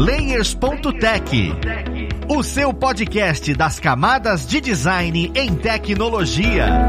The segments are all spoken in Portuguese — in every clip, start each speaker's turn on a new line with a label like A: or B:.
A: Layers.tech, o seu podcast das camadas de design em tecnologia.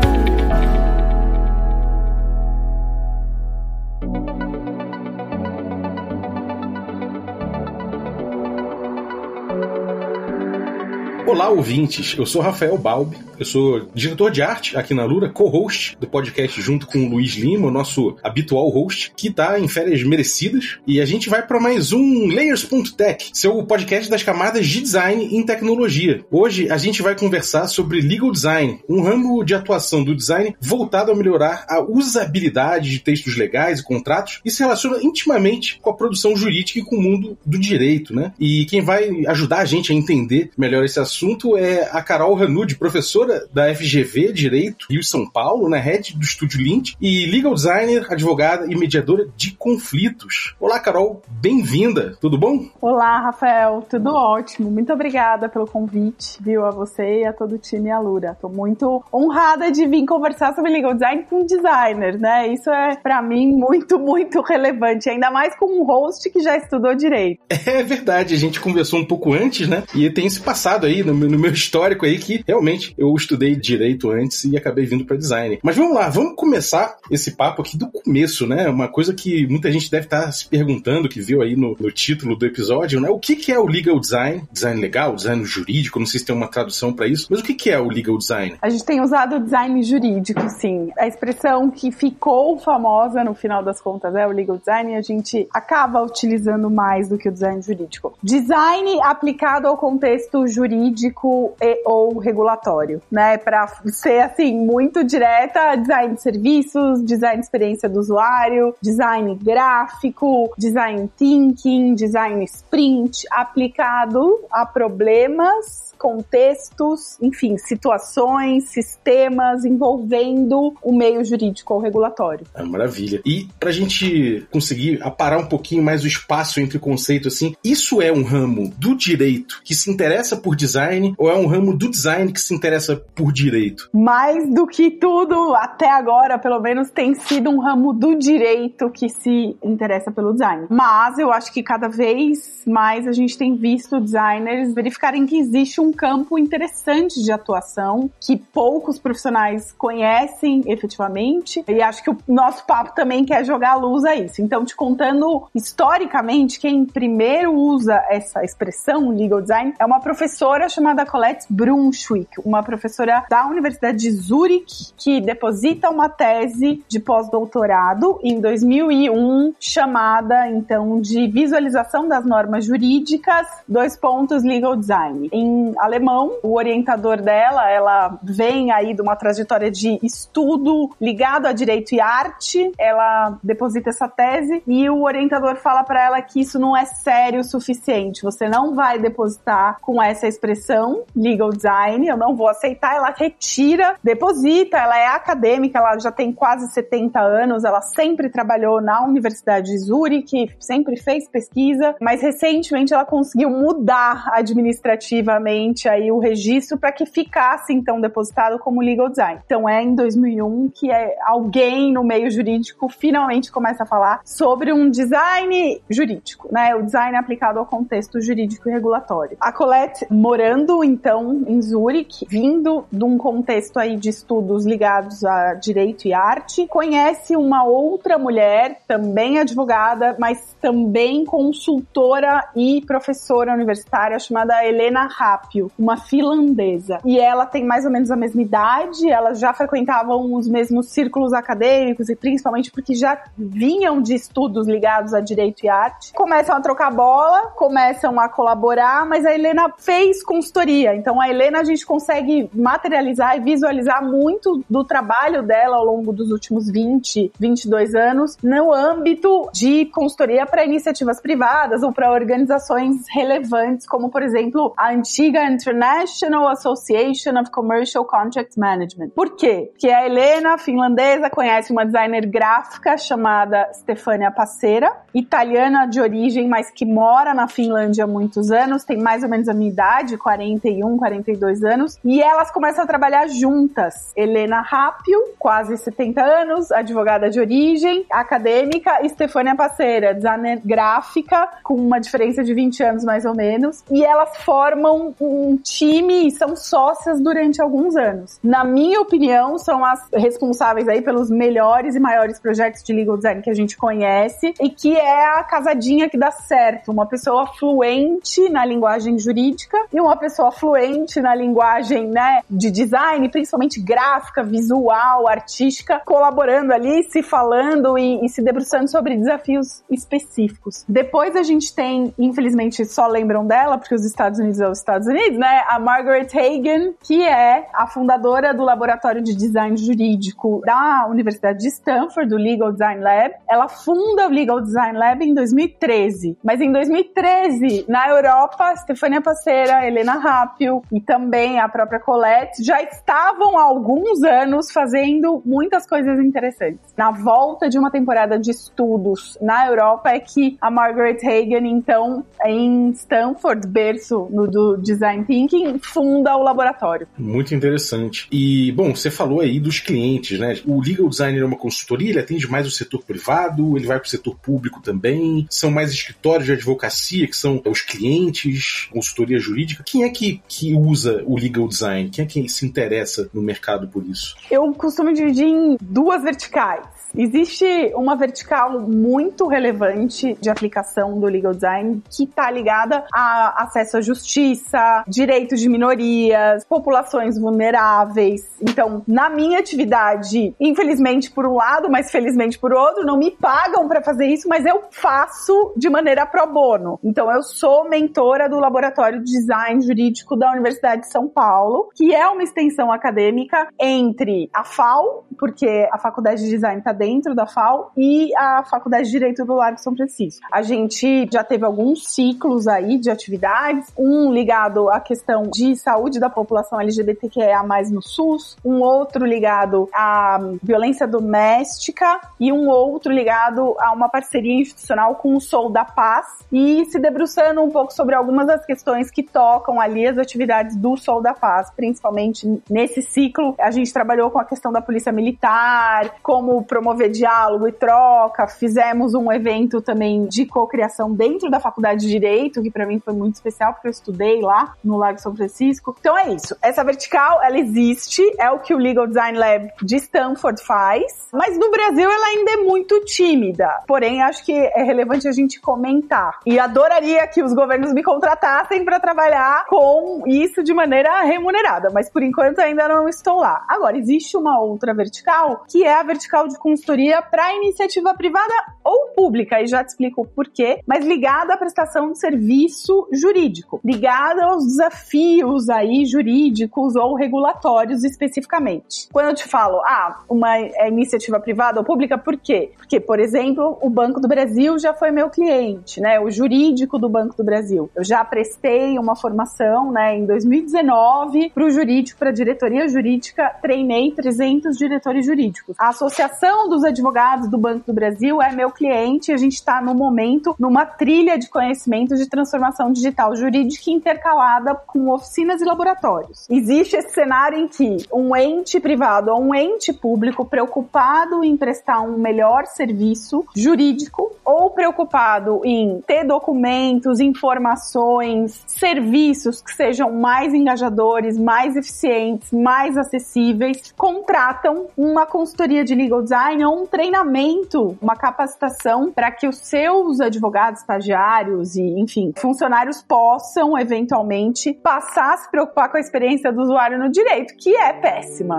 B: Olá, ouvintes. Eu sou Rafael Balbi. Eu sou diretor de arte aqui na Lura, co-host do podcast junto com o Luiz Lima, o nosso habitual host, que está em férias merecidas. E a gente vai para mais um Layers.tech, seu podcast das camadas de design em tecnologia. Hoje a gente vai conversar sobre legal design, um ramo de atuação do design voltado a melhorar a usabilidade de textos legais e contratos e se relaciona intimamente com a produção jurídica e com o mundo do direito, né? E quem vai ajudar a gente a entender melhor esse assunto é a Carol Hanud, professora da FGV Direito, Rio São Paulo, né, head do Estúdio Lint, e legal designer, advogada e mediadora de conflitos. Olá, Carol, bem-vinda, tudo bom?
C: Olá, Rafael, tudo ótimo. Muito obrigada pelo convite, viu, a você e a todo o time Alura. Tô muito honrada de vir conversar sobre legal design com designers, né? Isso é, para mim, muito, muito relevante, ainda mais com um host que já estudou direito.
B: É verdade, a gente conversou um pouco antes, né? E tem esse passado aí, no, no meu histórico aí que realmente eu estudei direito antes e acabei vindo para design. Mas vamos lá, vamos começar esse papo aqui do começo, né? Uma coisa que muita gente deve estar se perguntando, que viu aí no, no título do episódio, né? O que, que é o legal design? Design legal, design jurídico, não sei se tem uma tradução para isso, mas o que, que é o legal design?
C: A gente tem usado o design jurídico, sim. A expressão que ficou famosa no final das contas é o legal design e a gente acaba utilizando mais do que o design jurídico. Design aplicado ao contexto jurídico jurídico e, ou regulatório, né? Para ser assim muito direta, design de serviços, design de experiência do usuário, design gráfico, design thinking, design sprint aplicado a problemas contextos, enfim, situações, sistemas envolvendo o meio jurídico ou regulatório.
B: É maravilha. E para a gente conseguir aparar um pouquinho mais o espaço entre conceitos, assim, isso é um ramo do direito que se interessa por design ou é um ramo do design que se interessa por direito?
C: Mais do que tudo, até agora, pelo menos, tem sido um ramo do direito que se interessa pelo design. Mas eu acho que cada vez mais a gente tem visto designers verificarem que existe um um campo interessante de atuação que poucos profissionais conhecem efetivamente. E acho que o nosso papo também quer jogar luz a isso. Então, te contando historicamente, quem primeiro usa essa expressão legal design é uma professora chamada Colette Brunschwick, uma professora da Universidade de Zurich que deposita uma tese de pós-doutorado em 2001 chamada então de visualização das normas jurídicas dois pontos legal design em alemão. O orientador dela, ela vem aí de uma trajetória de estudo ligado a direito e arte. Ela deposita essa tese e o orientador fala para ela que isso não é sério o suficiente. Você não vai depositar com essa expressão legal design, eu não vou aceitar. Ela retira, deposita, ela é acadêmica, ela já tem quase 70 anos, ela sempre trabalhou na Universidade de Zurich, sempre fez pesquisa, mas recentemente ela conseguiu mudar administrativamente aí o registro para que ficasse então depositado como legal design. Então é em 2001 que é alguém no meio jurídico finalmente começa a falar sobre um design jurídico, né? O design aplicado ao contexto jurídico e regulatório. A Colette morando então em Zurich, vindo de um contexto aí de estudos ligados a direito e arte, conhece uma outra mulher, também advogada, mas também consultora e professora universitária chamada Helena Rapio uma finlandesa. E ela tem mais ou menos a mesma idade, elas já frequentavam os mesmos círculos acadêmicos e principalmente porque já vinham de estudos ligados a direito e arte. Começam a trocar bola, começam a colaborar, mas a Helena fez consultoria. Então a Helena a gente consegue materializar e visualizar muito do trabalho dela ao longo dos últimos 20, 22 anos no âmbito de consultoria para iniciativas privadas ou para organizações relevantes, como por exemplo a antiga International Association of Commercial Contract Management. Por quê? Porque a Helena, finlandesa, conhece uma designer gráfica chamada Stefania Passera, italiana de origem, mas que mora na Finlândia há muitos anos, tem mais ou menos a minha idade, 41, 42 anos, e ela elas começam a trabalhar juntas. Helena Rápio, quase 70 anos, advogada de origem, acadêmica, e Stefânia Passeira, designer gráfica, com uma diferença de 20 anos mais ou menos. E elas formam um time e são sócias durante alguns anos. Na minha opinião, são as responsáveis aí pelos melhores e maiores projetos de legal design que a gente conhece e que é a casadinha que dá certo. Uma pessoa fluente na linguagem jurídica e uma pessoa fluente na linguagem, né, de design, principalmente gráfica, visual, artística, colaborando ali, se falando e, e se debruçando sobre desafios específicos. Depois a gente tem, infelizmente, só lembram dela, porque os Estados Unidos é os Estados Unidos, né? A Margaret Hagan, que é a fundadora do Laboratório de Design Jurídico da Universidade de Stanford, do Legal Design Lab. Ela funda o Legal Design Lab em 2013. Mas em 2013, na Europa, Stefania Passeira, Helena Rápio e também a própria Colette já estavam há alguns anos fazendo muitas coisas interessantes. Na volta de uma temporada de estudos na Europa é que a Margaret Hagan, então, em Stanford, berço no, do Design Thinking, funda o laboratório.
B: Muito interessante. E, bom, você falou aí dos clientes, né? O legal designer é uma consultoria, ele atende mais o setor privado, ele vai para o setor público também, são mais escritórios de advocacia, que são os clientes, consultoria jurídica. Quem é que, que usa o legal design? Quem é que se interessa no mercado por isso?
C: Eu costumo dividir em duas verticais. Existe uma vertical muito relevante de aplicação do legal design que está ligada a acesso à justiça, direitos de minorias, populações vulneráveis. Então, na minha atividade, infelizmente por um lado, mas felizmente por outro, não me pagam para fazer isso, mas eu faço de maneira pro bono. Então, eu sou mentora do Laboratório de Design Jurídico da Universidade de São Paulo, que é uma extensão acadêmica entre a FAO, porque a Faculdade de Design está dentro da FAO, e a Faculdade de Direito do Largo São Francisco. A gente já teve alguns ciclos aí de atividades, um ligado à questão de saúde da população LGBTQIA+, no SUS, um outro ligado à violência doméstica e um outro ligado a uma parceria institucional com o Sou da Paz e se debruçando um pouco sobre algumas das questões que tocam ali as atividades do Sou da Paz, principalmente nesse ciclo. A gente trabalhou com a questão da polícia militar, como promover diálogo e troca, fizemos um evento também de cocriação dentro da faculdade de Direito, que para mim foi muito especial, porque eu estudei lá no Lago São Francisco. Então é isso. Essa vertical, ela existe, é o que o Legal Design Lab de Stanford faz, mas no Brasil ela ainda é muito tímida. Porém, acho que é relevante a gente comentar. E adoraria que os governos me contratassem para trabalhar com isso de maneira remunerada, mas por enquanto ainda não estou lá. Agora, existe uma outra vertical, que é a vertical de consultoria para iniciativa privada ou pública, e já te explico o porquê, mas ligada à prestação de serviço jurídico, ligada aos desafios aí jurídicos ou regulatórios especificamente. Quando eu te falo, ah, uma iniciativa privada ou pública, por quê? Porque, por exemplo, o Banco do Brasil já foi meu cliente, né? O jurídico do Banco do Brasil. Eu já prestei uma formação, né, em 2019 para o jurídico, para a diretoria jurídica, treinei 300 diretores jurídicos. A Associação dos Advogados do Banco do Brasil é meu cliente a gente está no momento numa trilha de conhecimento de transformação digital jurídica intercalada com oficinas e laboratórios. Existe esse cenário em que um ente privado ou um ente público preocupado em prestar um melhor serviço jurídico ou preocupado em ter documentos, informações, serviços que sejam mais engajadores, mais eficientes, mais acessíveis, contratam uma consultoria de legal design ou um treinamento, uma capacitação para que os seus advogados, estagiários e, enfim, funcionários possam eventualmente passar a se preocupar com a experiência do usuário no direito, que é péssima.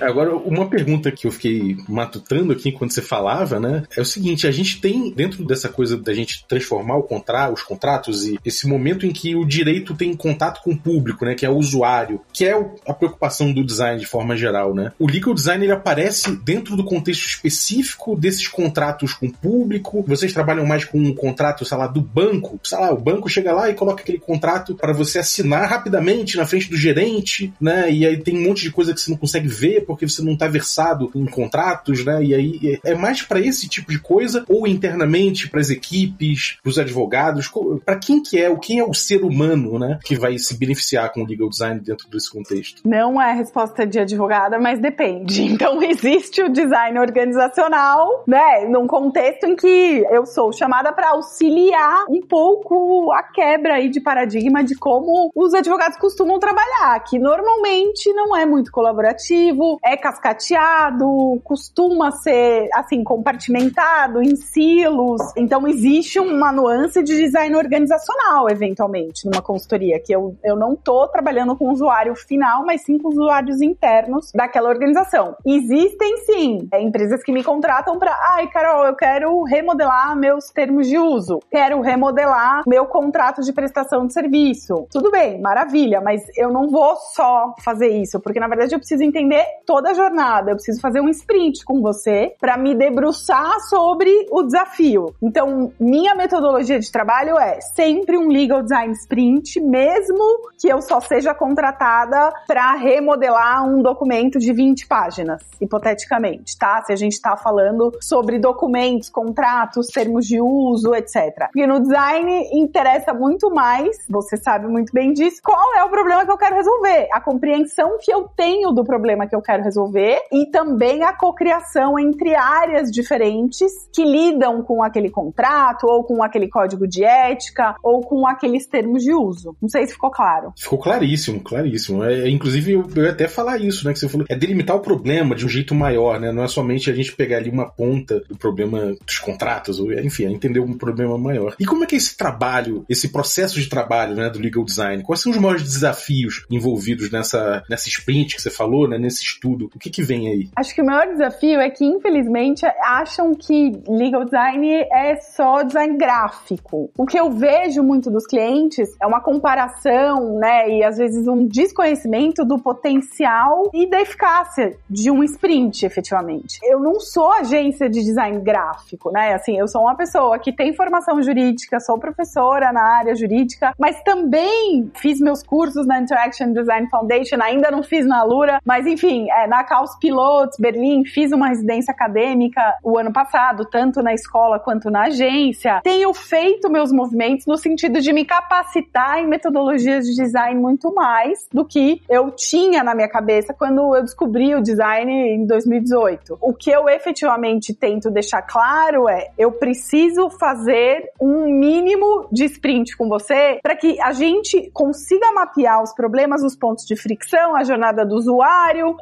B: Agora, uma pergunta que eu fiquei matutando aqui enquanto você falava, né? É o seguinte: a gente tem, dentro dessa coisa da gente transformar contra, os contratos e esse momento em que o direito tem contato com o público, né? Que é o usuário, que é a preocupação do design de forma geral, né? O legal design ele aparece dentro do contexto específico desses contratos com o público. Vocês trabalham mais com um contrato, sei lá, do banco. Sei lá, o banco chega lá e coloca aquele contrato para você assinar rapidamente na frente do gerente, né? E aí tem um monte de coisa que você não consegue ver porque você não está versado em contratos, né? E aí é mais para esse tipo de coisa ou internamente para as equipes, para os advogados, para quem que é, o quem é o ser humano, né, que vai se beneficiar com o legal design dentro desse contexto?
C: Não é resposta de advogada, mas depende. Então existe o design organizacional, né, num contexto em que eu sou chamada para auxiliar um pouco a quebra aí de paradigma de como os advogados costumam trabalhar, que normalmente não é muito colaborativo, é cascateado, costuma ser assim compartimentado em silos. Então existe uma nuance de design organizacional, eventualmente, numa consultoria, que eu, eu não tô trabalhando com o usuário final, mas sim com usuários internos daquela organização. Existem sim é, empresas que me contratam para, ai, Carol, eu quero remodelar meus termos de uso, quero remodelar meu contrato de prestação de serviço. Tudo bem, maravilha, mas eu não vou só fazer isso, porque na verdade eu preciso entender toda a jornada, eu preciso fazer um sprint com você para me debruçar sobre o desafio. Então, minha metodologia de trabalho é sempre um legal design sprint, mesmo que eu só seja contratada para remodelar um documento de 20 páginas, hipoteticamente, tá? Se a gente está falando sobre documentos, contratos, termos de uso, etc. Porque no design interessa muito mais, você sabe muito bem disso, qual é o problema que eu quero resolver, a compreensão que eu tenho do problema que eu quero resolver e também a cocriação entre áreas diferentes que lidam com aquele contrato ou com aquele código de ética ou com aqueles termos de uso. Não sei se ficou claro.
B: Ficou claríssimo, claríssimo. É, inclusive, eu, eu ia até falar isso, né? Que você falou. É delimitar o problema de um jeito maior, né? Não é somente a gente pegar ali uma ponta do problema dos contratos, ou enfim, é entender um problema maior. E como é que é esse trabalho, esse processo de trabalho, né, do legal design? Quais são os maiores desafios envolvidos nessa, nessa sprint que você falou, né? Nesse estudo? O que que vem aí?
C: Acho que o maior desafio é que, infelizmente, acham que legal design é só design gráfico. O que eu vejo muito dos clientes é uma comparação, né, e às vezes um desconhecimento do potencial e da eficácia de um sprint, efetivamente. Eu não sou agência de design gráfico, né? Assim, eu sou uma pessoa que tem formação jurídica, sou professora na área jurídica, mas também fiz meus cursos na Interaction Design Foundation, ainda não fiz na Lura, mas enfim, é, na Caos Pilots, Berlim, fiz uma residência acadêmica o ano passado, tanto na escola quanto na agência. Tenho feito meus movimentos no sentido de me capacitar em metodologias de design muito mais do que eu tinha na minha cabeça quando eu descobri o design em 2018. O que eu efetivamente tento deixar claro é: eu preciso fazer um mínimo de sprint com você para que a gente consiga mapear os problemas, os pontos de fricção, a jornada do usuário,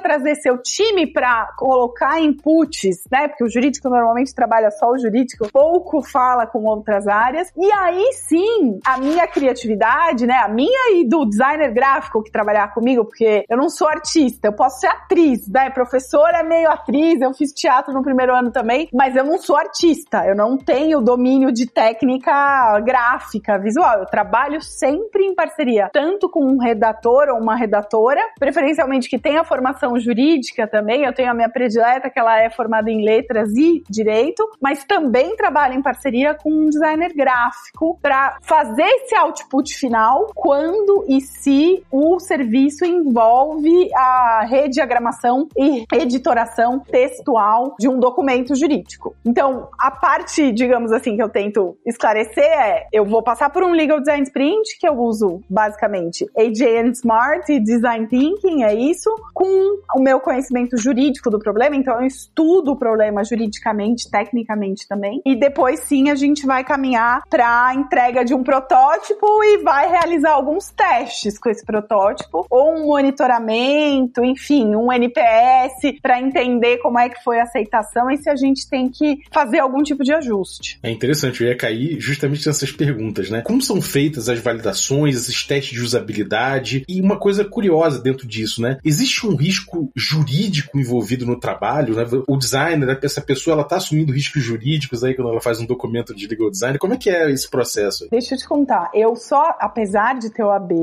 C: trazer seu time para colocar inputs, né? Porque o jurídico normalmente trabalha só o jurídico, pouco fala com outras áreas. E aí sim, a minha criatividade, né? A minha e do designer gráfico que trabalhar comigo, porque eu não sou artista, eu posso ser atriz, né? Professora é meio atriz, eu fiz teatro no primeiro ano também, mas eu não sou artista, eu não tenho domínio de técnica gráfica, visual. Eu trabalho sempre em parceria, tanto com um redator ou uma redatora, preferencialmente que tenha formação jurídica também. Eu tenho a minha predileta, que ela é formada em letras e direito, mas também trabalho em parceria com um designer gráfico para fazer esse output final quando e se o serviço envolve a rediagramação e editoração textual de um documento jurídico. Então, a parte, digamos assim, que eu tento esclarecer é: eu vou passar por um legal design sprint que eu uso basicamente AJ Smart e Design Thinking, é isso, com o meu conhecimento jurídico do problema, então eu estudo o problema juridicamente, tecnicamente também, e depois sim a gente vai caminhar para a entrega de um protótipo e vai realizar alguns testes com esse protótipo, ou um monitoramento, enfim, um NPS para entender como é que foi a aceitação e se a gente tem que fazer algum tipo de ajuste.
B: É interessante, eu ia cair justamente nessas perguntas, né? Como são feitas as validações, esses testes de usabilidade? E uma coisa curiosa dentro disso, né? Existe um risco jurídico envolvido no trabalho, né? O designer, essa pessoa, ela tá assumindo riscos jurídicos aí quando ela faz um documento de legal design. Como é que é esse processo?
C: Deixa eu te contar. Eu só, apesar de ter o AB,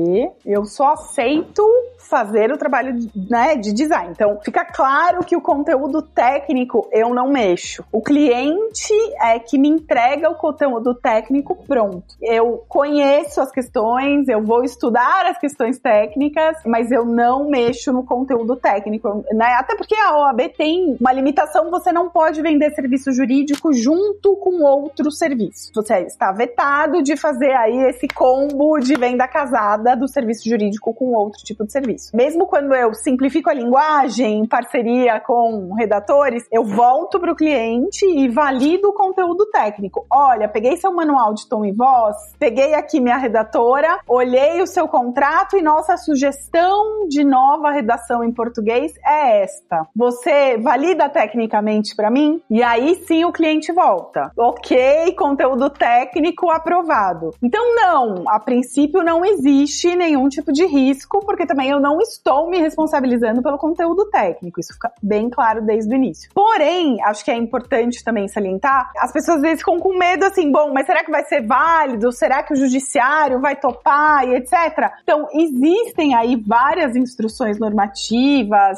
C: eu só aceito fazer o trabalho né, de design. Então, fica claro que o conteúdo técnico eu não mexo. O cliente é que me entrega o conteúdo técnico pronto. Eu conheço as questões, eu vou estudar as questões técnicas, mas eu não mexo no conteúdo conteúdo técnico, né? Até porque a OAB tem uma limitação, você não pode vender serviço jurídico junto com outro serviço. Você está vetado de fazer aí esse combo de venda casada do serviço jurídico com outro tipo de serviço. Mesmo quando eu simplifico a linguagem em parceria com redatores, eu volto para o cliente e valido o conteúdo técnico. Olha, peguei seu manual de tom e voz, peguei aqui minha redatora, olhei o seu contrato e nossa sugestão de nova redação em português é esta. Você valida tecnicamente para mim? E aí sim o cliente volta. Ok, conteúdo técnico aprovado. Então, não, a princípio não existe nenhum tipo de risco, porque também eu não estou me responsabilizando pelo conteúdo técnico. Isso fica bem claro desde o início. Porém, acho que é importante também salientar, as pessoas às vezes ficam com medo assim, bom, mas será que vai ser válido? Será que o judiciário vai topar e etc? Então, existem aí várias instruções normativas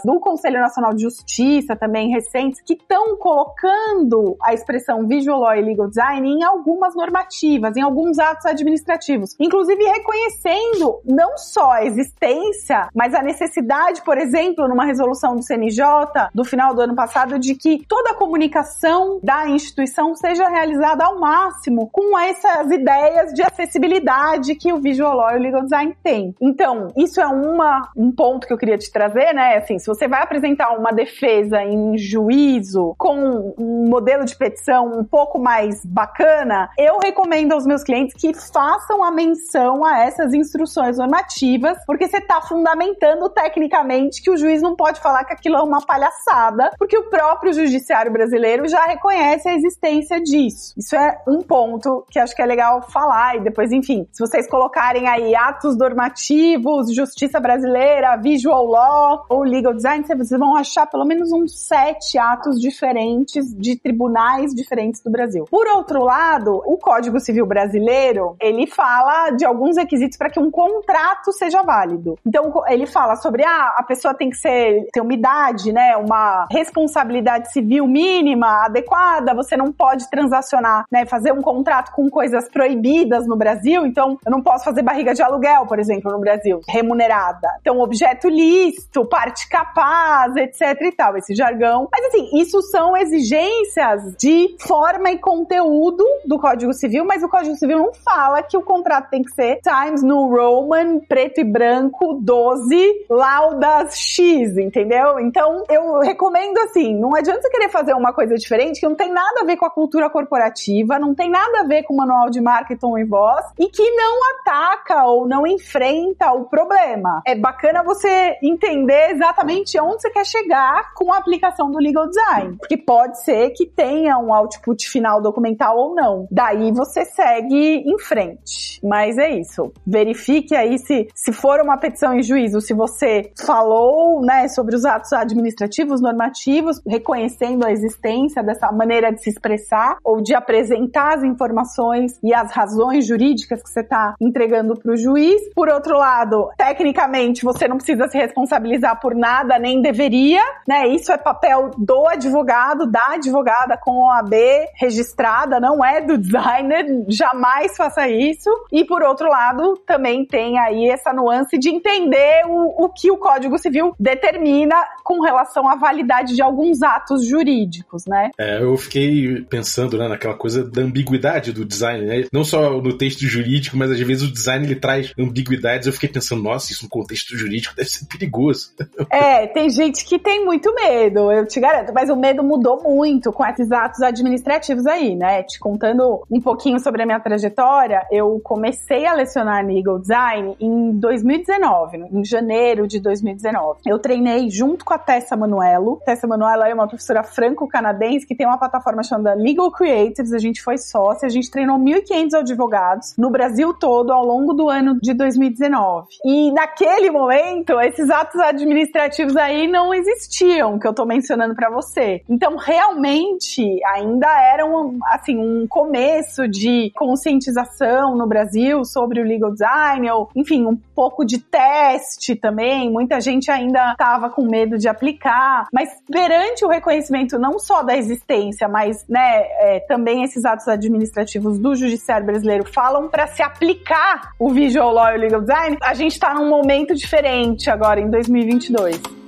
C: do Conselho Nacional de Justiça também recentes que estão colocando a expressão visual law e legal design em algumas normativas, em alguns atos administrativos, inclusive reconhecendo não só a existência, mas a necessidade, por exemplo, numa resolução do CNJ do final do ano passado, de que toda a comunicação da instituição seja realizada ao máximo com essas ideias de acessibilidade que o visual law e o legal design tem. Então, isso é uma, um ponto que eu queria te trazer, né? Assim, se você vai apresentar uma defesa em juízo com um modelo de petição um pouco mais bacana, eu recomendo aos meus clientes que façam a menção a essas instruções normativas, porque você está fundamentando tecnicamente que o juiz não pode falar que aquilo é uma palhaçada, porque o próprio judiciário brasileiro já reconhece a existência disso. Isso é um ponto que acho que é legal falar e depois, enfim, se vocês colocarem aí atos normativos, justiça brasileira, visual law ou legal design, vocês vão achar pelo menos uns sete atos diferentes de tribunais diferentes do Brasil. Por outro lado, o Código Civil brasileiro, ele fala de alguns requisitos para que um contrato seja válido. Então, ele fala sobre ah, a pessoa tem que ser ter uma idade, né, uma responsabilidade civil mínima, adequada, você não pode transacionar, né, fazer um contrato com coisas proibidas no Brasil, então eu não posso fazer barriga de aluguel, por exemplo, no Brasil, remunerada. Então, objeto lícito, parte capaz, etc e tal, esse jargão. Mas assim, isso são exigências de forma e conteúdo do Código Civil, mas o Código Civil não fala que o contrato tem que ser Times New Roman, preto e branco, 12, laudas X, entendeu? Então, eu recomendo assim, não adianta você querer fazer uma coisa diferente que não tem nada a ver com a cultura corporativa, não tem nada a ver com o manual de marketing e voz e que não ataca ou não enfrenta o problema. É bacana você entender exatamente onde você quer chegar com a aplicação do legal design, porque pode ser que tenha um output final documental ou não. Daí você segue em frente. Mas é isso. Verifique aí se, se for uma petição em juízo, se você falou, né, sobre os atos administrativos, normativos, reconhecendo a existência dessa maneira de se expressar ou de apresentar as informações e as razões jurídicas que você está entregando para o juiz. Por outro lado, tecnicamente, você não precisa se responsabilizar por nada, nem deveria, né? Isso é papel do advogado, da advogada com OAB registrada, não é do designer, jamais faça isso. E por outro lado, também tem aí essa nuance de entender o, o que o Código Civil determina com relação à validade de alguns atos jurídicos, né?
B: É, eu fiquei pensando né, naquela coisa da ambiguidade do design, né? Não só no texto jurídico, mas às vezes o design ele traz ambiguidades. Eu fiquei pensando, nossa, isso no contexto jurídico deve ser perigoso.
C: É, tem gente que tem muito medo, eu te garanto, mas o medo mudou muito com esses atos administrativos aí, né? Te contando um pouquinho sobre a minha trajetória, eu comecei a lecionar legal design em 2019, em janeiro de 2019. Eu treinei junto com a Tessa Manuelo. Tessa Manuelo é uma professora franco-canadense que tem uma plataforma chamada Legal Creatives. A gente foi sócia, a gente treinou 1.500 advogados no Brasil todo ao longo do ano de 2019. E naquele momento, esses atos administrativos aí não existiam, que eu tô mencionando para você. Então, realmente, ainda era um, assim, um começo de conscientização no Brasil sobre o legal design, ou, enfim, um pouco de teste também. Muita gente ainda estava com medo de aplicar, mas perante o reconhecimento não só da existência, mas, né, é, também esses atos administrativos do judiciário brasileiro falam para se aplicar o visual law e o legal design, a gente está num momento diferente agora em 2022.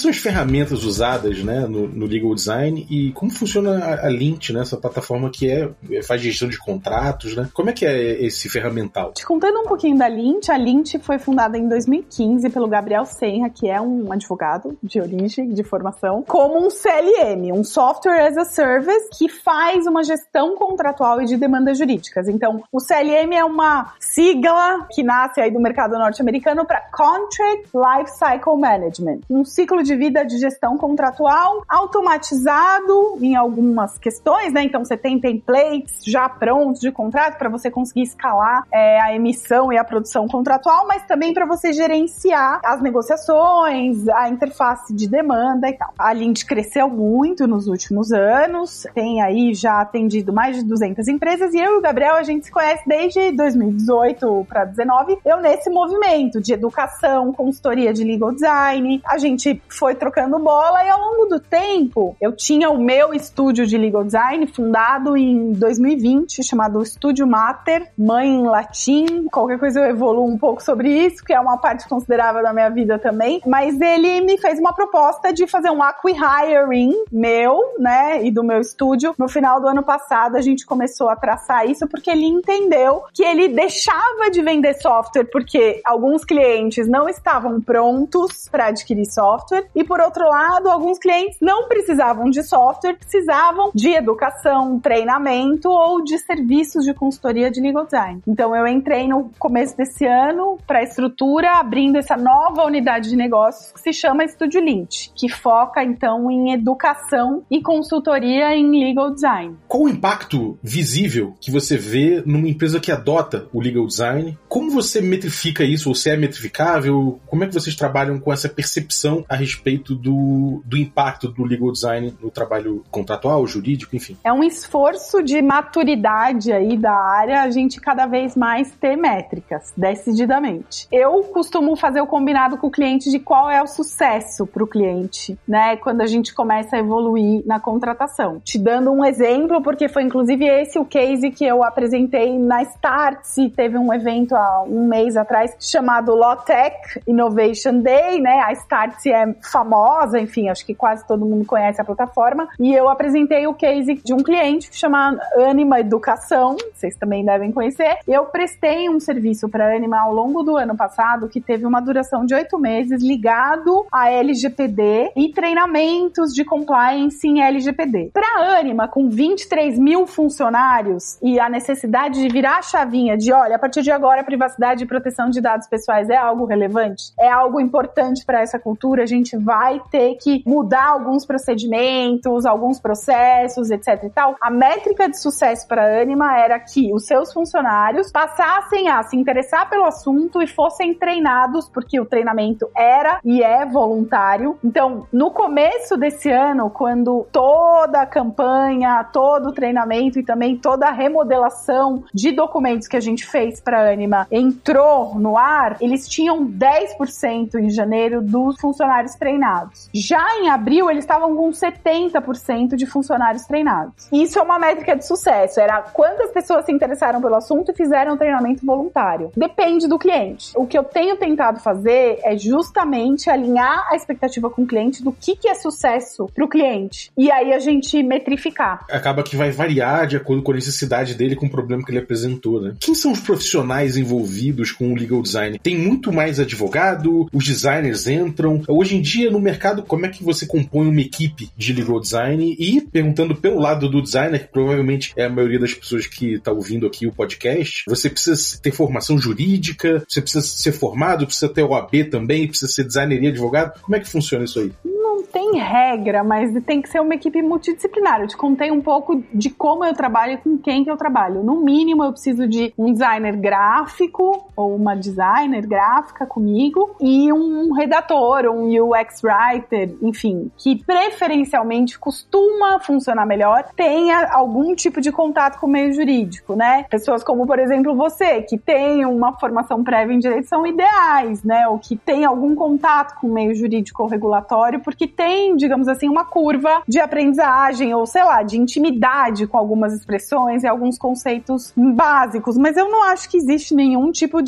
B: São as ferramentas usadas né, no, no legal design e como funciona a, a Lint, né, essa plataforma que é, faz gestão de contratos, né? Como é que é esse ferramental?
C: Te contando um pouquinho da Lint, a Lint foi fundada em 2015 pelo Gabriel Senra, que é um advogado de origem, de formação, como um CLM, um Software as a Service, que faz uma gestão contratual e de demandas jurídicas. Então, o CLM é uma sigla que nasce aí do mercado norte-americano para Contract Lifecycle Management, um ciclo de vida de gestão contratual automatizado em algumas questões, né? Então, você tem templates já prontos de contrato para você conseguir escalar é, a emissão e a produção contratual, mas também para você gerenciar as negociações, a interface de demanda e tal. A Lint cresceu muito nos últimos anos, tem aí já atendido mais de 200 empresas e eu e o Gabriel a gente se conhece desde 2018 para 19. Eu nesse movimento de educação, consultoria de legal design, a gente foi trocando bola e ao longo do tempo eu tinha o meu estúdio de legal design fundado em 2020 chamado Estúdio Mater, mãe em latim. Qualquer coisa eu evoluo um pouco sobre isso, que é uma parte considerável da minha vida também. Mas ele me fez uma proposta de fazer um acqui-hiring meu, né, e do meu estúdio. No final do ano passado a gente começou a traçar isso porque ele entendeu que ele deixava de vender software porque alguns clientes não estavam prontos para adquirir software e por outro lado, alguns clientes não precisavam de software, precisavam de educação, treinamento ou de serviços de consultoria de legal design. Então eu entrei no começo desse ano para a estrutura, abrindo essa nova unidade de negócios que se chama Estúdio Lint, que foca então em educação e consultoria em legal design.
B: Qual o impacto visível que você vê numa empresa que adota o legal design? Como você metrifica isso, ou se é metrificável? Como é que vocês trabalham com essa percepção a respeito do, do impacto do legal design no trabalho contratual, jurídico, enfim?
C: É um esforço de maturidade aí da área, a gente cada vez mais ter métricas, decididamente. Eu costumo fazer o combinado com o cliente de qual é o sucesso para o cliente, né? Quando a gente começa a evoluir na contratação. Te dando um exemplo, porque foi inclusive esse o case que eu apresentei na Startse, teve um evento há um mês atrás chamado Lawtech Innovation Day, né? A Startse é famosa, enfim, acho que quase todo mundo conhece a plataforma, e eu apresentei o case de um cliente que chama Anima Educação, vocês também devem conhecer. Eu prestei um serviço para Anima ao longo do ano passado que teve uma duração de oito meses ligado a LGPD e treinamentos de compliance em LGPD. Para Anima, com 23 mil funcionários e a necessidade de virar a chavinha de, olha, a partir de agora a privacidade e proteção de dados pessoais é algo relevante, é algo importante para essa cultura, a gente vai ter que mudar alguns procedimentos, alguns processos, etc e tal. A métrica de sucesso para a Anima era que os seus funcionários passassem a se interessar pelo assunto e fossem treinados, porque o treinamento era e é voluntário. Então, no começo desse ano, quando toda a campanha, todo o treinamento e também toda a remodelação de documentos que a gente fez para Anima entrou no ar, eles tinham 10% em janeiro dos funcionários treinados. Já em abril, eles estavam com 70% de funcionários treinados. Isso é uma métrica de sucesso, era quantas pessoas se interessaram pelo assunto e fizeram treinamento voluntário. Depende do cliente. O que eu tenho tentado fazer é justamente alinhar a expectativa com o cliente do que, que é sucesso para o cliente. E aí a gente metrificar.
B: Acaba que vai variar de acordo com a necessidade dele, com o problema que ele apresentou, né? Quem são os profissionais envolvidos com o legal design? Tem muito mais advogado, os designers entram. Hoje em dia, no mercado, como é que você compõe uma equipe de legal design? E perguntando pelo lado do designer, que provavelmente é a maioria das pessoas que está ouvindo aqui o podcast, você precisa ter formação jurídica, você precisa ser formado, precisa ter OAB também, precisa ser designer e advogado. Como é que funciona isso aí?
C: Não tem regra, mas tem que ser uma equipe multidisciplinar. Eu te contei um pouco de como eu trabalho e com quem que eu trabalho. No mínimo, eu preciso de um designer gráfico ou uma designer gráfica comigo e um redator, um UX writer, enfim, que preferencialmente costuma funcionar melhor, tenha algum tipo de contato com o meio jurídico, né? Pessoas como, por exemplo, você, que tem uma formação prévia em direito, são ideais, né? Ou que tem algum contato com o meio jurídico ou regulatório, porque tem digamos assim, uma curva de aprendizagem ou, sei lá, de intimidade com algumas expressões e alguns conceitos básicos, mas eu não acho que existe nenhum tipo de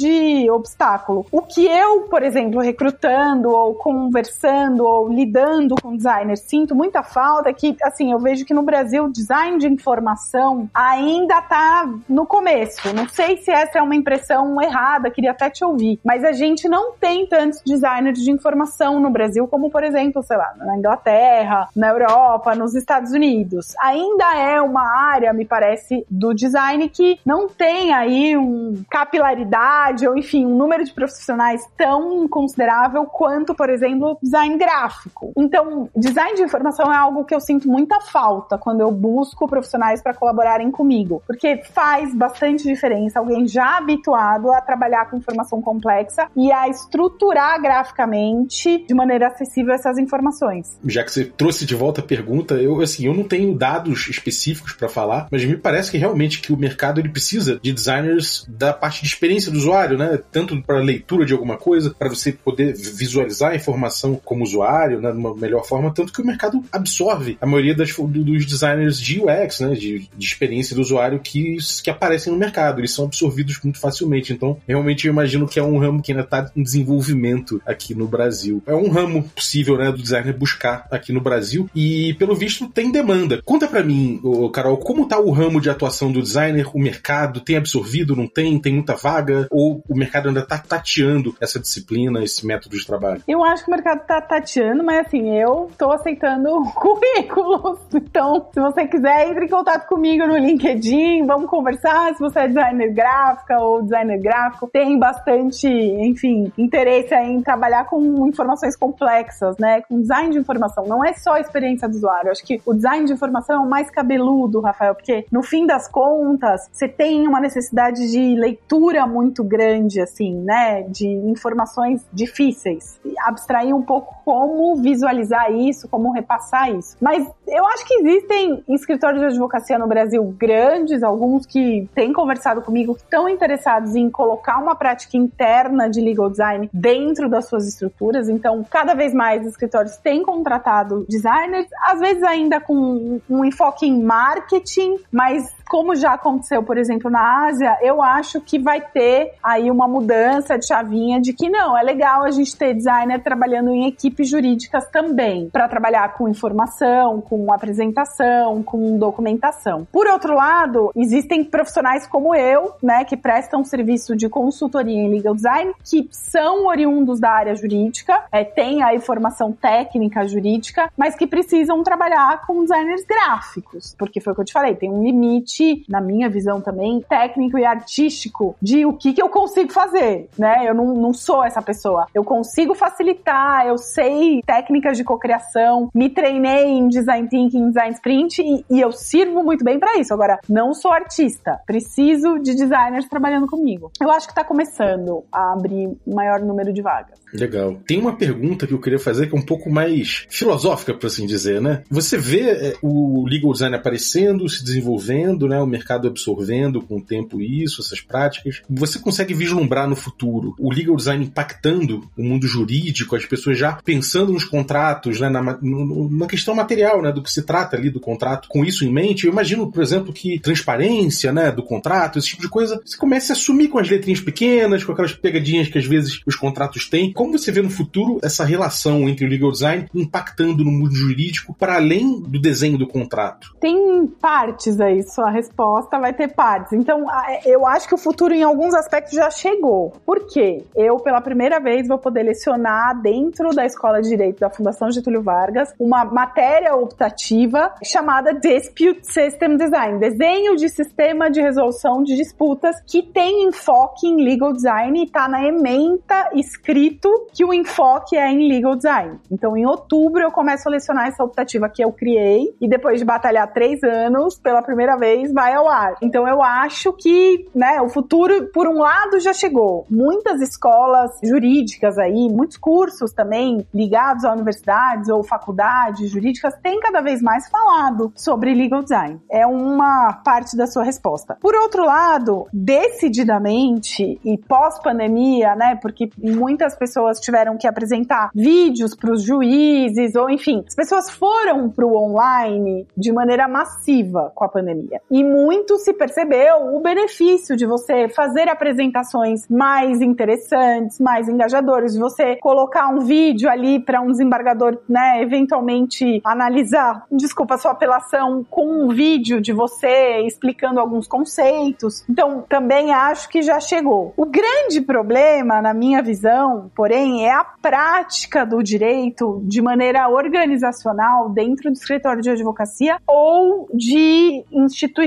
C: obstáculo. O que eu, por exemplo, recrutando ou conversando ou lidando com designers, sinto muita falta é que, assim, eu vejo que no Brasil design de informação ainda tá no começo. Não sei se essa é uma impressão errada, queria até te ouvir, mas a gente não tem tantos designers de informação no Brasil como, por exemplo, sei lá, na Inglaterra, na Europa, nos Estados Unidos. Ainda é uma área, me parece, do design que não tem aí um capilaridade ou, enfim, um número de profissionais tão considerável quanto, por exemplo, design gráfico. Então, design de informação é algo que eu sinto muita falta quando eu busco profissionais para colaborarem comigo, porque faz bastante diferença alguém já habituado a trabalhar com informação complexa e a estruturar graficamente de maneira acessível essas informações.
B: Já que você trouxe de volta a pergunta, eu assim, eu não tenho dados específicos para falar, mas me parece que realmente que o mercado ele precisa de designers da parte de experiência do usuário, né? Tanto para leitura de alguma coisa, para você poder visualizar a informação como usuário, né, de uma melhor forma, tanto que o mercado absorve a maioria das, dos designers de UX, né, de, de experiência do usuário que, que aparecem no mercado. Eles são absorvidos muito facilmente. Então, realmente eu imagino que é um ramo que ainda está em desenvolvimento aqui no Brasil. É um ramo possível, né, do designer buscar aqui no Brasil e, pelo visto, tem demanda. Conta para mim, Carol, como tá o ramo de atuação do designer, o mercado, tem absorvido, não tem, tem muita vaga ou o mercado ainda tá tateando essa disciplina, esse método de trabalho?
C: Eu acho que o mercado tá tateando, mas assim, eu tô aceitando currículos. Então, se você quiser, entre em contato comigo no LinkedIn, vamos conversar. Se você é designer gráfica ou designer gráfico, tem bastante, enfim, interesse em trabalhar com informações complexas, né? Com design de informação. Não é só a experiência do usuário. Acho que o design de informação é o mais cabeludo, Rafael, porque no fim das contas, você tem uma necessidade de leitura muito grande, assim, né? De informações difíceis. Abstrair um pouco como visualizar isso, como repassar isso. Mas eu acho que existem escritórios de advocacia no Brasil grandes, alguns que têm conversado comigo, que estão interessados em colocar uma prática interna de legal design dentro das suas estruturas. Então, cada vez mais escritórios têm contratado designers, às vezes ainda com um enfoque em marketing, mas como já aconteceu, por exemplo, na Ásia, eu acho que vai ter aí uma mudança de chavinha de que não, é legal a gente ter designer trabalhando em equipes jurídicas também, para trabalhar com informação, com apresentação, com documentação. Por outro lado, existem profissionais como eu, né, que prestam serviço de consultoria em legal design, que são oriundos da área jurídica, é, têm a formação técnica jurídica, mas que precisam trabalhar com designers gráficos, porque foi o que eu te falei, tem um limite na minha visão também, técnico e artístico de o que, que eu consigo fazer, né? Eu não, não sou essa pessoa. Eu consigo facilitar, eu sei técnicas de cocriação, me treinei em design thinking, design sprint e, e eu sirvo muito bem para isso. Agora, não sou artista, preciso de designers trabalhando comigo. Eu acho que tá começando a abrir maior número de vagas.
B: Legal. Tem uma pergunta que eu queria fazer que é um pouco mais filosófica, por assim dizer, né? Você vê é, o legal design aparecendo, se desenvolvendo, né? O mercado absorvendo com o tempo isso, essas práticas. Você consegue vislumbrar no futuro o legal design impactando o mundo jurídico, as pessoas já pensando nos contratos, né? Na, na questão material, né? Do que se trata ali do contrato. Com isso em mente, eu imagino, por exemplo, que transparência, né? Do contrato, esse tipo de coisa, você comece a assumir com as letrinhas pequenas, com aquelas pegadinhas que às vezes os contratos têm como você vê no futuro essa relação entre o legal design impactando no mundo jurídico para além do desenho do contrato?
C: Tem partes aí, sua resposta vai ter partes. Então, eu acho que o futuro em alguns aspectos já chegou. Por quê? Eu, pela primeira vez, vou poder lecionar dentro da Escola de Direito da Fundação Getúlio Vargas uma matéria optativa chamada Dispute System Design, desenho de sistema de resolução de disputas que tem enfoque em legal design e está na ementa escrito que o enfoque é em legal design. Então, em outubro, eu começo a lecionar essa optativa que eu criei e depois de batalhar três anos, pela primeira vez, vai ao ar. Então eu acho que, né, o futuro, por um lado, já chegou. Muitas escolas jurídicas aí, muitos cursos também ligados a universidades ou faculdades jurídicas têm cada vez mais falado sobre legal design. É uma parte da sua resposta. Por outro lado, decididamente e pós-pandemia, né, porque muitas pessoas tiveram que apresentar vídeos para os juízes ou enfim, as pessoas foram para o online de maneira massiva com a pandemia. E muito se percebeu o benefício de você fazer apresentações mais interessantes, mais engajadoras, de você colocar um vídeo ali para um desembargador, né, eventualmente analisar, desculpa, sua apelação com um vídeo de você explicando alguns conceitos. Então, também acho que já chegou. O grande problema, na minha visão, porém, é a prática do direito de maneira organizacional dentro do escritório de advocacia ou de instituições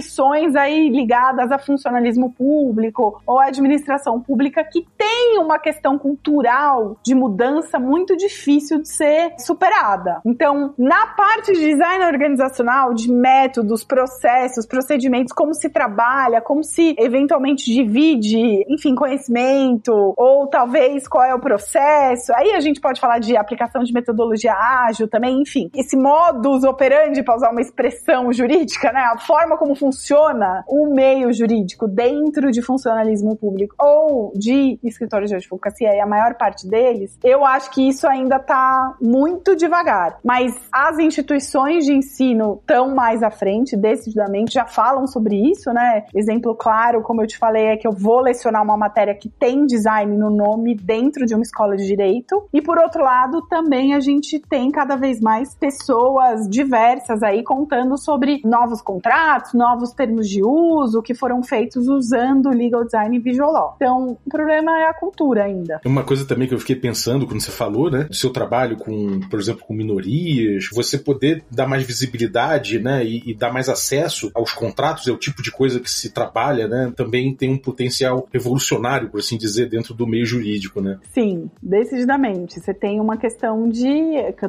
C: aí ligadas a funcionalismo público ou administração pública que tem uma questão cultural de mudança muito difícil de ser superada. Então, na parte de design organizacional, de métodos, processos, procedimentos, como se trabalha, como se eventualmente divide, enfim, conhecimento, ou talvez qual é o processo. Aí a gente pode falar de aplicação de metodologia ágil também, enfim. Esse modus operandi, para usar uma expressão jurídica, né? A forma como funciona o meio jurídico dentro de funcionalismo público ou de escritórios de advocacia, e a maior parte deles, eu acho que isso ainda está muito devagar. Mas as instituições de ensino estão mais à frente, decididamente, já falam sobre isso, né? Exemplo claro, como eu te falei, é que eu vou lecionar uma matéria que tem design no nome dentro de uma escola de direito. E por outro lado, também a gente tem cada vez mais pessoas diversas aí contando sobre novos contratos, novos termos de uso que foram feitos usando legal design e visual law. Então, o problema é a cultura ainda.
B: Uma coisa também que eu fiquei pensando quando você falou, né, do seu trabalho com, por exemplo, com minorias, você poder dar mais visibilidade, né, e, e dar mais acesso aos contratos, é o tipo de coisa que se trabalha, né, também tem um potencial revolucionário, por assim dizer, dentro do meio jurídico, né?
C: Sim, decididamente. Você tem uma questão de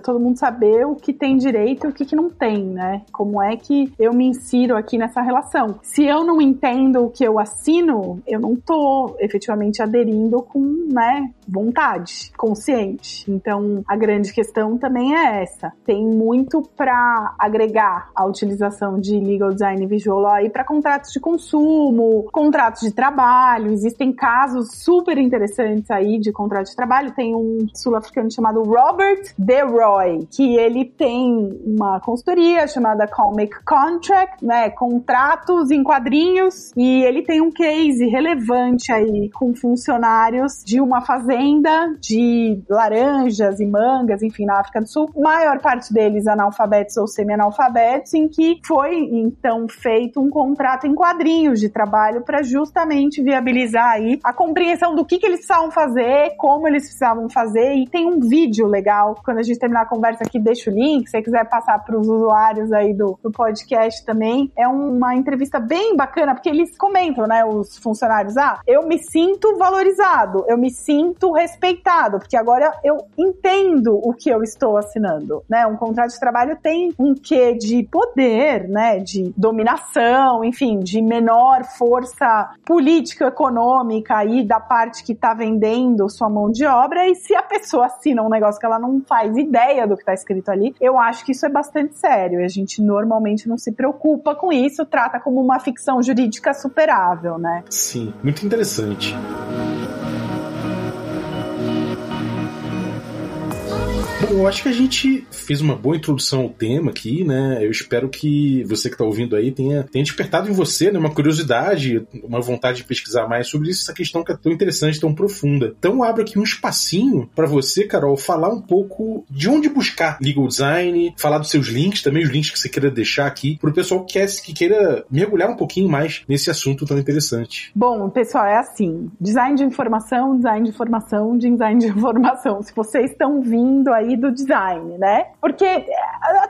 C: todo mundo saber o que tem direito e o que, que não tem, né? Como é que eu me insiro aqui nessa relação? Se eu não entendo o que eu assino, eu não tô efetivamente aderindo com, né, vontade, consciente. Então, a grande questão também é essa. Tem muito para agregar a utilização de legal design visual aí para contratos de consumo, contratos de trabalho. Existem casos super interessantes aí de contrato de trabalho. Tem um sul-africano chamado Robert DeRoy, que ele tem uma consultoria chamada Comic Contract, né, contratos em quadrinhos, e ele tem um case relevante aí com funcionários de uma fazenda de laranjas e mangas, enfim, na África do Sul, maior parte deles analfabetos ou semi-analfabetos, em que foi então feito um contrato em quadrinhos de trabalho para justamente viabilizar aí a compreensão do que, que eles precisavam fazer, como eles precisavam fazer, e tem um vídeo legal. Quando a gente terminar a conversa aqui, deixa o link, se você quiser passar para os usuários aí do, do podcast também. É uma entrevista bem bacana, porque eles comentam, né, os funcionários, ah, eu me sinto valorizado, eu me sinto respeitado, porque agora eu entendo o que eu estou assinando, né? Um contrato de trabalho tem um quê de poder, né, de dominação, enfim, de menor força política econômica aí da parte que está vendendo sua mão de obra e se a pessoa assina um negócio que ela não faz ideia do que está escrito ali, eu acho que isso é bastante sério e a gente normalmente não se preocupa com isso, trata como uma ficção jurídica superável, né?
B: Sim, muito interessante. Bom, eu acho que a gente fez uma boa introdução ao tema aqui, né? Eu espero que você que está ouvindo aí tenha, tenha despertado em você né, uma curiosidade, uma vontade de pesquisar mais sobre isso, essa questão que é tão interessante, tão profunda. Então, abro aqui um espacinho para você, Carol, falar um pouco de onde buscar legal design, falar dos seus links, também os links que você queira deixar aqui, para o pessoal que, que queira mergulhar um pouquinho mais nesse assunto tão interessante.
C: Bom, pessoal, é assim: design de informação, design de informação, design de informação. Se vocês estão vindo aí do design, né? Porque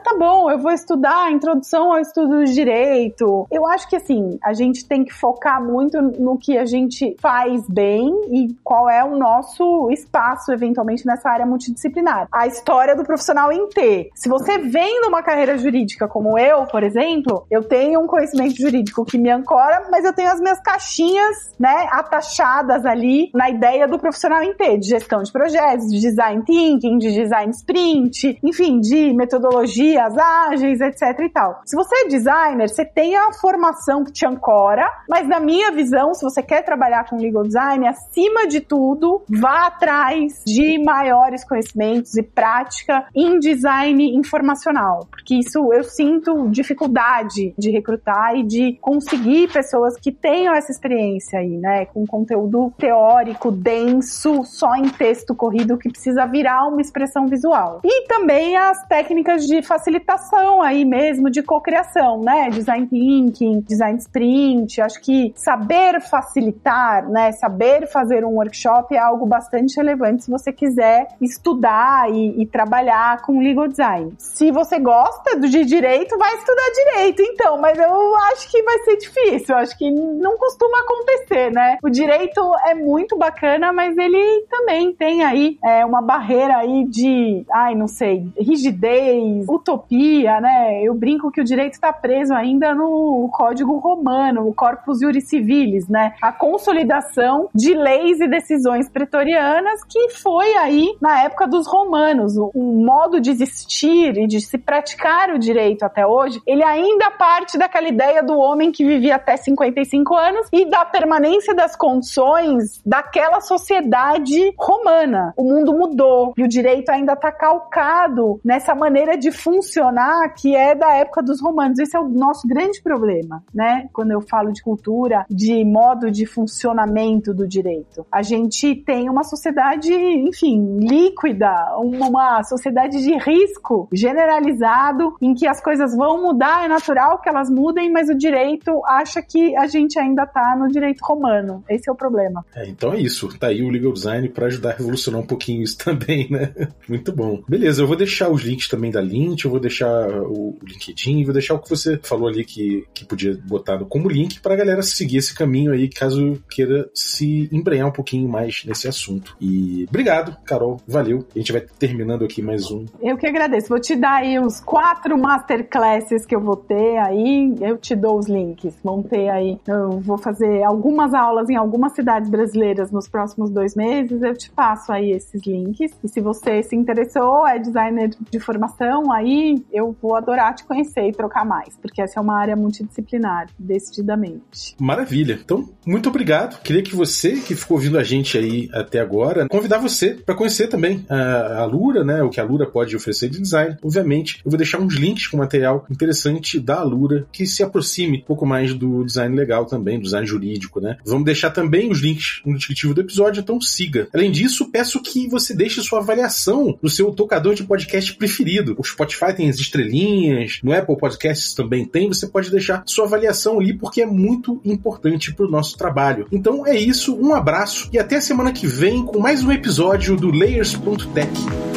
C: tá bom, eu vou estudar a introdução ao estudo de direito. Eu acho que assim, a gente tem que focar muito no que a gente faz bem e qual é o nosso espaço, eventualmente, nessa área multidisciplinar. A história do profissional em T. Se você vem numa carreira jurídica como eu, por exemplo, eu tenho um conhecimento jurídico que me ancora, mas eu tenho as minhas caixinhas, né, atachadas ali na ideia do profissional em T, de gestão de projetos, de design thinking, de design sprint, enfim, de metodologias ágeis, etc e tal. Se você é designer, você tem a formação que te ancora, mas na minha visão, se você quer trabalhar com legal design, acima de tudo, vá atrás de maiores conhecimentos e prática em design informacional, porque isso eu sinto dificuldade de recrutar e de conseguir pessoas que tenham essa experiência aí, né, com conteúdo teórico denso, só em texto corrido que precisa virar uma expressão visual. E também as técnicas de facilitação aí mesmo de cocriação, né, design thinking, design sprint, acho que saber facilitar, né, saber fazer um workshop é algo bastante relevante se você quiser estudar e, e trabalhar com legal design. Se você gosta de direito, vai estudar direito, então, mas eu acho que vai ser difícil, acho que não costuma acontecer, né? O direito é muito bacana, mas ele também tem aí é, uma barreira aí de, ai, não sei, rigidez, utopia, né? Eu brinco que o direito está preso ainda no Código Romano, o Corpus Juris Civilis, né? A consolidação de leis e decisões pretorianas que foi aí na época dos romanos. O, modo de existir e de se praticar o direito até hoje, ele ainda parte daquela ideia do homem que vivia até 55 anos e da permanência das condições daquela sociedade romana. O mundo mudou e o direito ainda está calcado nessa maneira de funcionar que é da época dos romanos. Esse é o nosso grande problema, né? Quando eu falo de cultura, de modo de funcionamento do direito. A gente tem uma sociedade, enfim, líquida, uma sociedade de risco generalizado em que as coisas vão mudar, é natural que elas mudem, mas o direito acha que a gente ainda tá no direito romano. Esse é o problema.
B: É, então é isso. Tá aí o legal design para ajudar a revolucionar um pouquinho isso também, né? Muito bom. Beleza, eu vou deixar os links também da Lint, eu vou deixar o LinkedIn, vou deixar o que você falou ali que, que podia botar como link pra galera seguir esse caminho aí, caso queira se embrenhar um pouquinho mais nesse assunto. E obrigado, Carol. Valeu. A gente vai terminando aqui mais um.
C: Eu que agradeço. Vou te dar aí os quatro masterclasses que eu vou ter aí. Eu te dou os links. Vão ter aí. Eu vou fazer algumas aulas em algumas cidades brasileiras nos próximos dois meses. Eu te passo aí esses links. E se você se interessou, é designer de formação, aí eu vou adorar te conhecer e trocar mais, porque essa é uma área multidisciplinar, decididamente.
B: Maravilha. Então, muito obrigado. Queria que você, que ficou ouvindo a gente aí até agora, convidar você para conhecer também a, a Lura, né? O que a Lura pode oferecer de design. Obviamente, eu vou deixar uns links com material interessante da Lura que se aproxime um pouco mais do design legal também, do design jurídico, né? Vamos deixar também os links no descritivo do episódio, então siga. Além disso, peço que você deixe sua avaliação no seu tocador de podcast preferido. O Spotify tem as estrelinhas, no Apple Podcasts também tem. Você pode deixar sua avaliação ali porque é muito importante para o nosso trabalho. Então é isso, um abraço e até a semana que vem com mais um episódio do Layers.tech.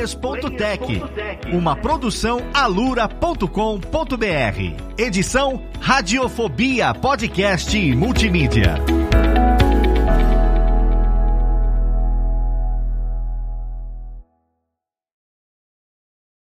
A: o Layers.tech, uma produção alura.com.br. Edição Radiofobia Podcast e Multimídia.